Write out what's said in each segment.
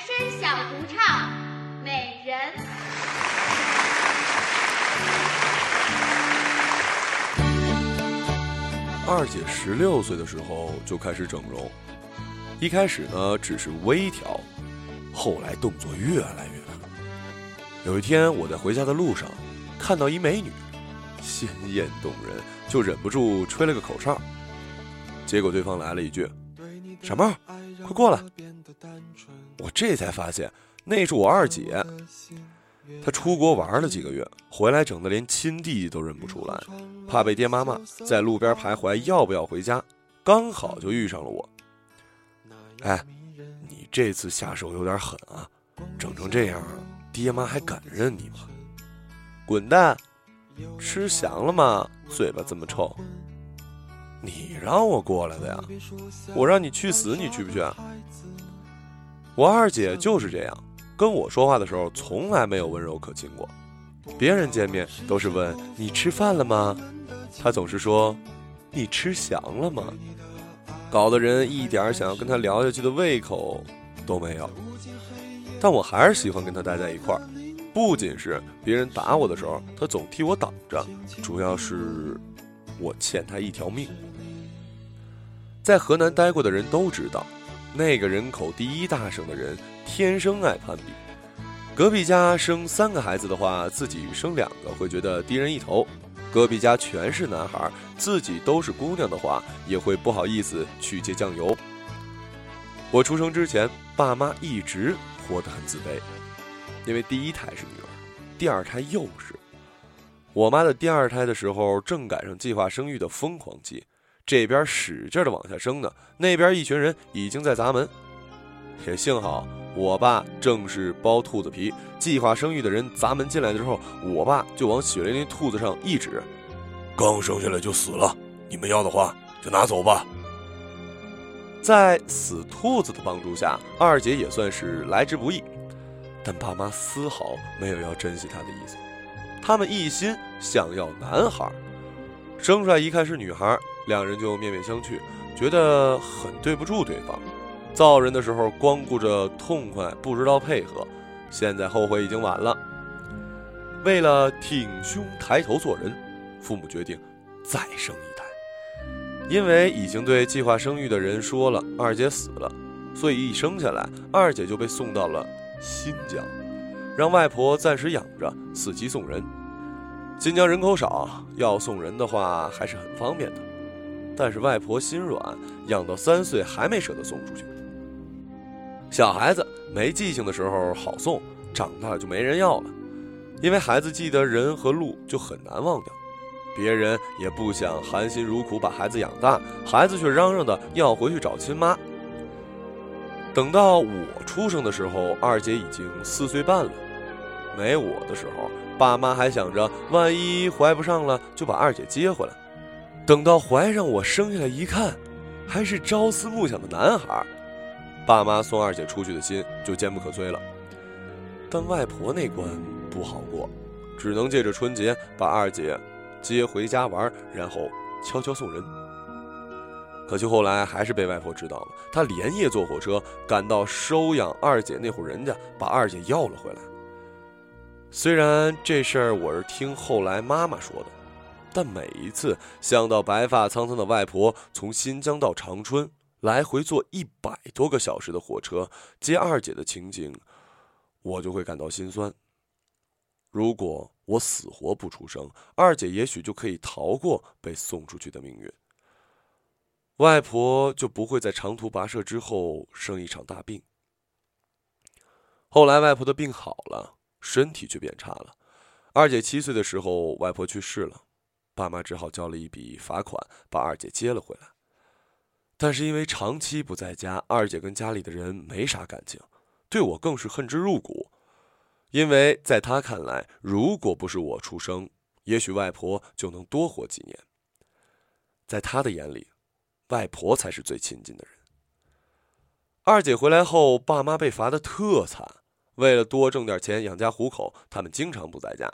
声小合唱《美人》。二姐十六岁的时候就开始整容，一开始呢只是微调，后来动作越来越大。有一天我在回家的路上，看到一美女，鲜艳动人，就忍不住吹了个口哨。结果对方来了一句：“傻妹，快过来！”我这才发现那是我二姐。她出国玩了几个月，回来整的连亲弟弟都认不出来，怕被爹妈骂，在路边徘徊要不要回家，刚好就遇上了我。哎，你这次下手有点狠啊，整成这样，爹妈还敢认你吗？滚蛋！吃翔了吗？嘴巴这么臭。你让我过来的呀，我让你去死，你去不去？我二姐就是这样，跟我说话的时候从来没有温柔可亲过，别人见面都是问你吃饭了吗，她总是说你吃翔了吗，搞得人一点想要跟她聊下去的胃口都没有。但我还是喜欢跟她待在一块儿，不仅是别人打我的时候，她总替我挡着，主要是我欠她一条命。在河南待过的人都知道，那个人口第一大省的人天生爱攀比。隔壁家生三个孩子的话，自己生两个会觉得低人一头；隔壁家全是男孩，自己都是姑娘的话，也会不好意思去接酱油。我出生之前，爸妈一直活得很自卑，因为第一胎是女儿，第二胎又是。我妈的第二胎的时候，正赶上计划生育的疯狂期。这边使劲的往下生呢，那边一群人已经在砸门。也幸好我爸正是剥兔子皮，计划生育的人砸门进来的时候，我爸就往血淋淋兔子上一指：“刚生下来就死了，你们要的话就拿走吧。”在死兔子的帮助下，二姐也算是来之不易，但爸妈丝毫没有要珍惜她的意思，他们一心想要男孩，生出来一看是女孩。两人就面面相觑，觉得很对不住对方。造人的时候光顾着痛快，不知道配合，现在后悔已经晚了。为了挺胸抬头做人，父母决定再生一胎。因为已经对计划生育的人说了二姐死了，所以一生下来，二姐就被送到了新疆，让外婆暂时养着，伺机送人。新疆人口少，要送人的话还是很方便的。但是外婆心软，养到三岁还没舍得送出去。小孩子没记性的时候好送，长大就没人要了，因为孩子记得人和路就很难忘掉。别人也不想含辛茹苦把孩子养大，孩子却嚷嚷的要回去找亲妈。等到我出生的时候，二姐已经四岁半了。没我的时候，爸妈还想着万一怀不上了，就把二姐接回来。等到怀上我生下来一看，还是朝思暮想的男孩，爸妈送二姐出去的心就坚不可摧了。但外婆那关不好过，只能借着春节把二姐接回家玩，然后悄悄送人。可惜后来还是被外婆知道了，她连夜坐火车赶到收养二姐那户人家，把二姐要了回来。虽然这事儿我是听后来妈妈说的。但每一次想到白发苍苍的外婆从新疆到长春来回坐一百多个小时的火车接二姐的情景，我就会感到心酸。如果我死活不出生，二姐也许就可以逃过被送出去的命运，外婆就不会在长途跋涉之后生一场大病。后来外婆的病好了，身体却变差了。二姐七岁的时候，外婆去世了。爸妈只好交了一笔罚款，把二姐接了回来。但是因为长期不在家，二姐跟家里的人没啥感情，对我更是恨之入骨。因为在她看来，如果不是我出生，也许外婆就能多活几年。在她的眼里，外婆才是最亲近的人。二姐回来后，爸妈被罚的特惨，为了多挣点钱养家糊口，他们经常不在家。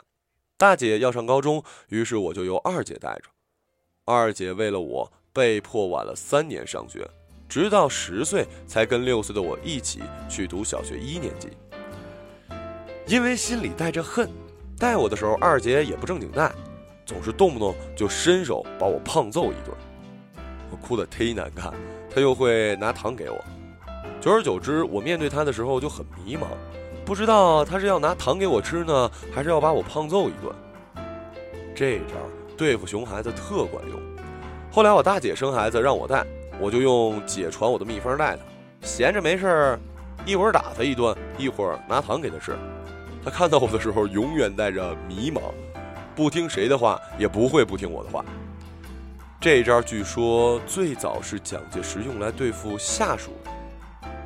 大姐要上高中，于是我就由二姐带着。二姐为了我被迫晚了三年上学，直到十岁才跟六岁的我一起去读小学一年级。因为心里带着恨，带我的时候二姐也不正经带，总是动不动就伸手把我胖揍一顿，我哭得忒难看，她又会拿糖给我。久而久之，我面对她的时候就很迷茫，不知道他是要拿糖给我吃呢，还是要把我胖揍一顿。这招对付熊孩子特管用。后来我大姐生孩子让我带，我就用姐传我的秘方带她，闲着没事儿，一会儿打她一顿，一会儿拿糖给她吃。她看到我的时候，永远带着迷茫，不听谁的话，也不会不听我的话。这招据说最早是蒋介石用来对付下属的。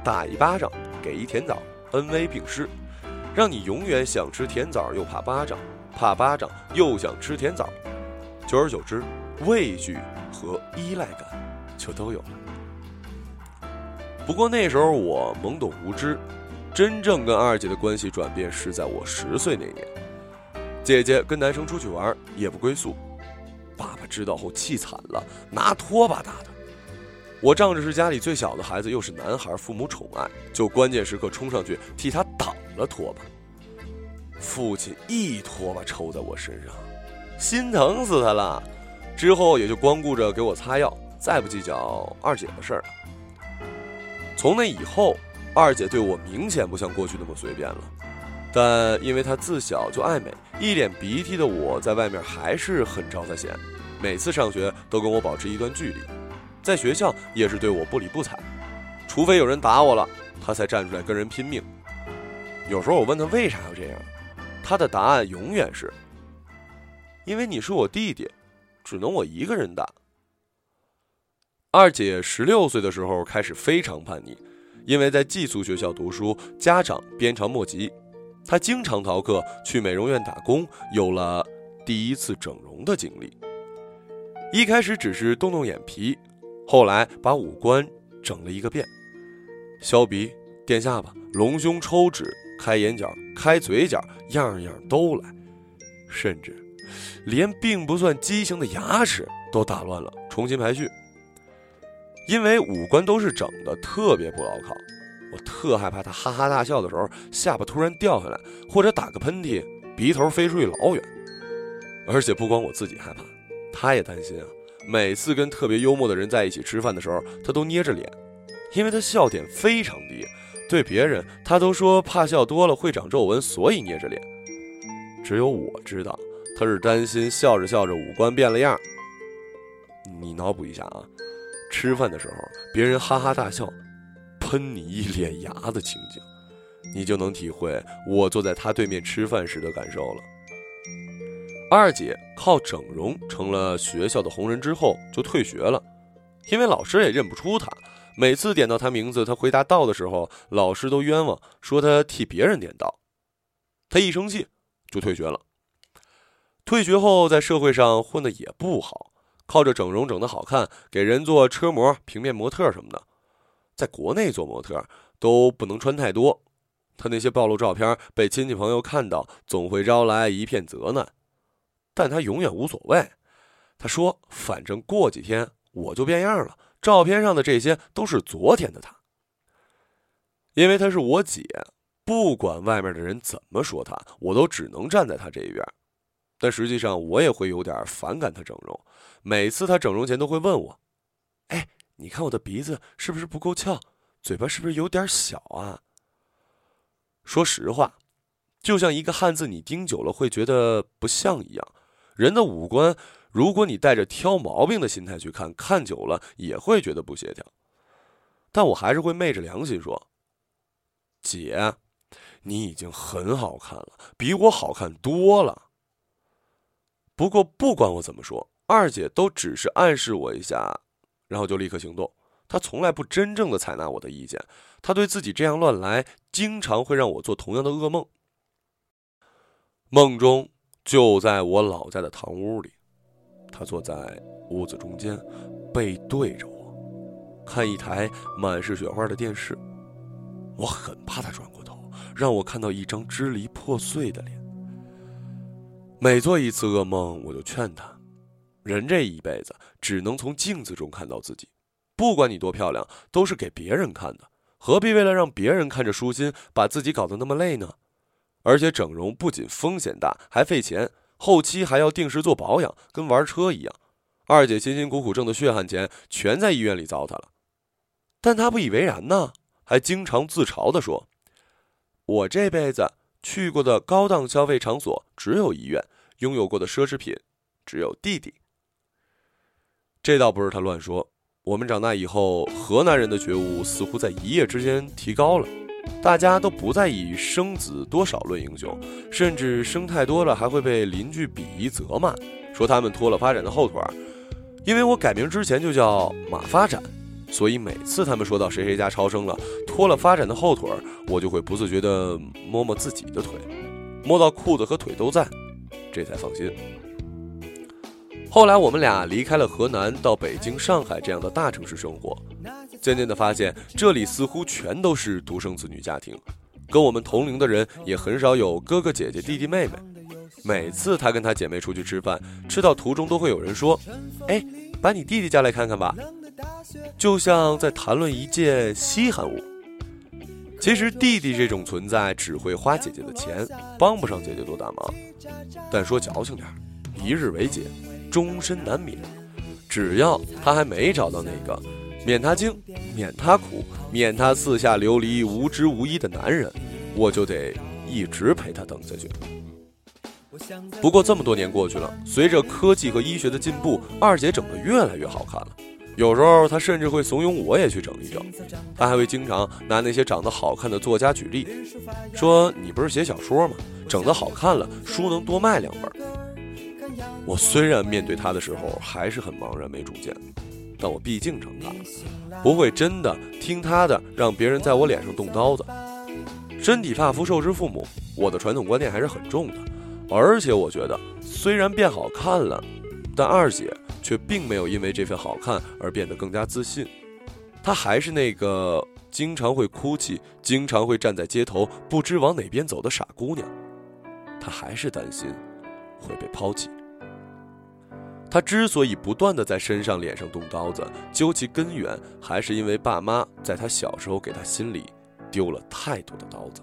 打一巴掌，给一甜枣，恩威并施，让你永远想吃甜枣又怕巴掌，怕巴掌又想吃甜枣，久而久之，畏惧和依赖感就都有了。不过那时候我懵懂无知，真正跟二姐的关系转变是在我十岁那年，姐姐跟男生出去玩，夜不归宿，爸爸知道后气惨了，拿拖把打她。我仗着是家里最小的孩子，又是男孩，父母宠爱，就关键时刻冲上去替他挡了拖把。父亲一拖把抽在我身上，心疼死他了。之后也就光顾着给我擦药，再不计较二姐的事儿了。从那以后，二姐对我明显不像过去那么随便了。但因为她自小就爱美，一脸鼻涕的我在外面还是很招她嫌，每次上学都跟我保持一段距离。在学校也是对我不理不睬，除非有人打我了，他才站出来跟人拼命。有时候我问他为啥要这样，他的答案永远是：因为你是我弟弟，只能我一个人打。二姐十六岁的时候开始非常叛逆，因为在寄宿学校读书，家长鞭长莫及，她经常逃课去美容院打工，有了第一次整容的经历。一开始只是动动眼皮。后来把五官整了一个遍，削鼻、垫下巴、隆胸、抽脂、开眼角、开嘴角，样样都来，甚至连并不算畸形的牙齿都打乱了，重新排序。因为五官都是整的，特别不牢靠，我特害怕他哈哈大笑的时候下巴突然掉下来，或者打个喷嚏鼻头飞出去老远。而且不光我自己害怕，他也担心啊。每次跟特别幽默的人在一起吃饭的时候，他都捏着脸，因为他笑点非常低。对别人，他都说怕笑多了会长皱纹，所以捏着脸。只有我知道，他是担心笑着笑着五官变了样。你脑补一下啊，吃饭的时候别人哈哈大笑，喷你一脸牙的情景，你就能体会我坐在他对面吃饭时的感受了。二姐靠整容成了学校的红人之后就退学了，因为老师也认不出她。每次点到她名字，她回答到的时候，老师都冤枉，说她替别人点到。她一生气就退学了。退学后在社会上混的也不好，靠着整容整得好看，给人做车模、平面模特什么的。在国内做模特都不能穿太多，她那些暴露照片被亲戚朋友看到，总会招来一片责难。但他永远无所谓，他说：“反正过几天我就变样了，照片上的这些都是昨天的他。”因为她是我姐，不管外面的人怎么说她，我都只能站在她这一边。但实际上，我也会有点反感她整容。每次她整容前都会问我：“哎，你看我的鼻子是不是不够翘？嘴巴是不是有点小啊？”说实话，就像一个汉字，你盯久了会觉得不像一样。人的五官，如果你带着挑毛病的心态去看，看久了也会觉得不协调。但我还是会昧着良心说：“姐，你已经很好看了，比我好看多了。”不过不管我怎么说，二姐都只是暗示我一下，然后就立刻行动。她从来不真正的采纳我的意见，她对自己这样乱来，经常会让我做同样的噩梦。梦中。就在我老家的堂屋里，他坐在屋子中间，背对着我，看一台满是雪花的电视。我很怕他转过头，让我看到一张支离破碎的脸。每做一次噩梦，我就劝他：人这一辈子只能从镜子中看到自己，不管你多漂亮，都是给别人看的，何必为了让别人看着舒心，把自己搞得那么累呢？而且整容不仅风险大，还费钱，后期还要定时做保养，跟玩车一样。二姐辛辛苦苦挣的血汗钱，全在医院里糟蹋了。但她不以为然呢，还经常自嘲地说：“我这辈子去过的高档消费场所只有医院，拥有过的奢侈品只有弟弟。”这倒不是她乱说。我们长大以后，河南人的觉悟似乎在一夜之间提高了，大家都不再以生子多少论英雄，甚至生太多了还会被邻居鄙夷责骂，说他们拖了发展的后腿儿。因为我改名之前就叫马发展，所以每次他们说到谁谁家超生了，拖了发展的后腿儿，我就会不自觉地摸摸自己的腿，摸到裤子和腿都在，这才放心。后来我们俩离开了河南，到北京、上海这样的大城市生活，渐渐地发现这里似乎全都是独生子女家庭，跟我们同龄的人也很少有哥哥姐姐、弟弟妹妹。每次他跟他姐妹出去吃饭，吃到途中都会有人说：“哎，把你弟弟叫来看看吧。”就像在谈论一件稀罕物。其实弟弟这种存在只会花姐姐的钱，帮不上姐姐多大忙。但说矫情点，一日为姐。终身难免，只要他还没找到那个免他惊、免他苦、免他四下流离、无知无依的男人，我就得一直陪他等下去。不过这么多年过去了，随着科技和医学的进步，二姐整得越来越好看了。有时候她甚至会怂恿我也去整一整。她还会经常拿那些长得好看的作家举例，说：“你不是写小说吗？整得好看了，书能多卖两本。”我虽然面对他的时候还是很茫然没主见，但我毕竟长大了，不会真的听他的，让别人在我脸上动刀子。身体发肤受之父母，我的传统观念还是很重的。而且我觉得，虽然变好看了，但二姐却并没有因为这份好看而变得更加自信。她还是那个经常会哭泣、经常会站在街头不知往哪边走的傻姑娘。她还是担心会被抛弃。他之所以不断的在身上、脸上动刀子，究其根源，还是因为爸妈在他小时候给他心里丢了太多的刀子，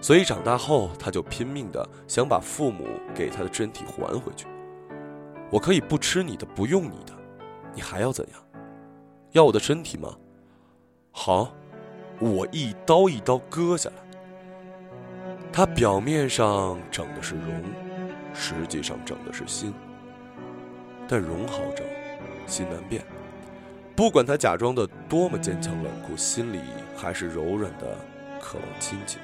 所以长大后他就拼命的想把父母给他的身体还回去。我可以不吃你的，不用你的，你还要怎样？要我的身体吗？好，我一刀一刀割下来。他表面上整的是容，实际上整的是心。但容好整，心难变。不管他假装的多么坚强冷酷，心里还是柔软的，渴望亲近。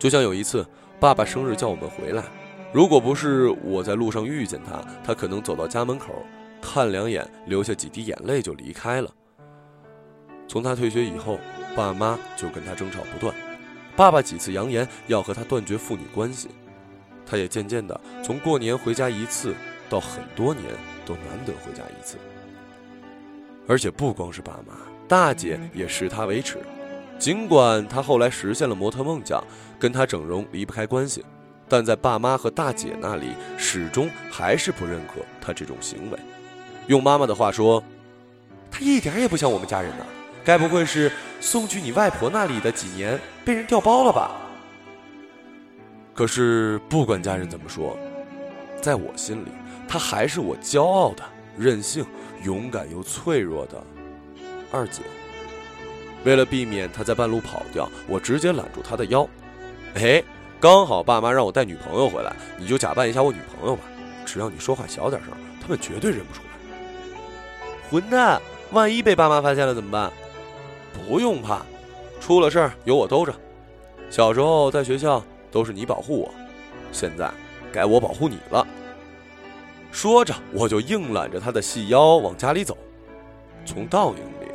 就像有一次，爸爸生日叫我们回来，如果不是我在路上遇见他，他可能走到家门口，看两眼，流下几滴眼泪就离开了。从他退学以后，爸妈就跟他争吵不断，爸爸几次扬言要和他断绝父女关系，他也渐渐的从过年回家一次。到很多年都难得回家一次，而且不光是爸妈，大姐也视他为耻。尽管他后来实现了模特梦想，跟他整容离不开关系，但在爸妈和大姐那里，始终还是不认可他这种行为。用妈妈的话说，他一点也不像我们家人呢。该不会是送去你外婆那里的几年被人调包了吧？可是不管家人怎么说，在我心里。她还是我骄傲的、任性、勇敢又脆弱的二姐。为了避免她在半路跑掉，我直接揽住她的腰。哎，刚好爸妈让我带女朋友回来，你就假扮一下我女朋友吧。只要你说话小点声，他们绝对认不出来。混蛋！万一被爸妈发现了怎么办？不用怕，出了事儿有我兜着。小时候在学校都是你保护我，现在该我保护你了。说着，我就硬揽着他的细腰往家里走。从倒影里，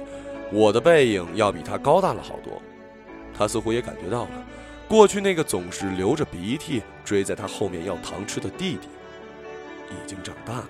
我的背影要比他高大了好多。他似乎也感觉到了，过去那个总是流着鼻涕追在他后面要糖吃的弟弟，已经长大了。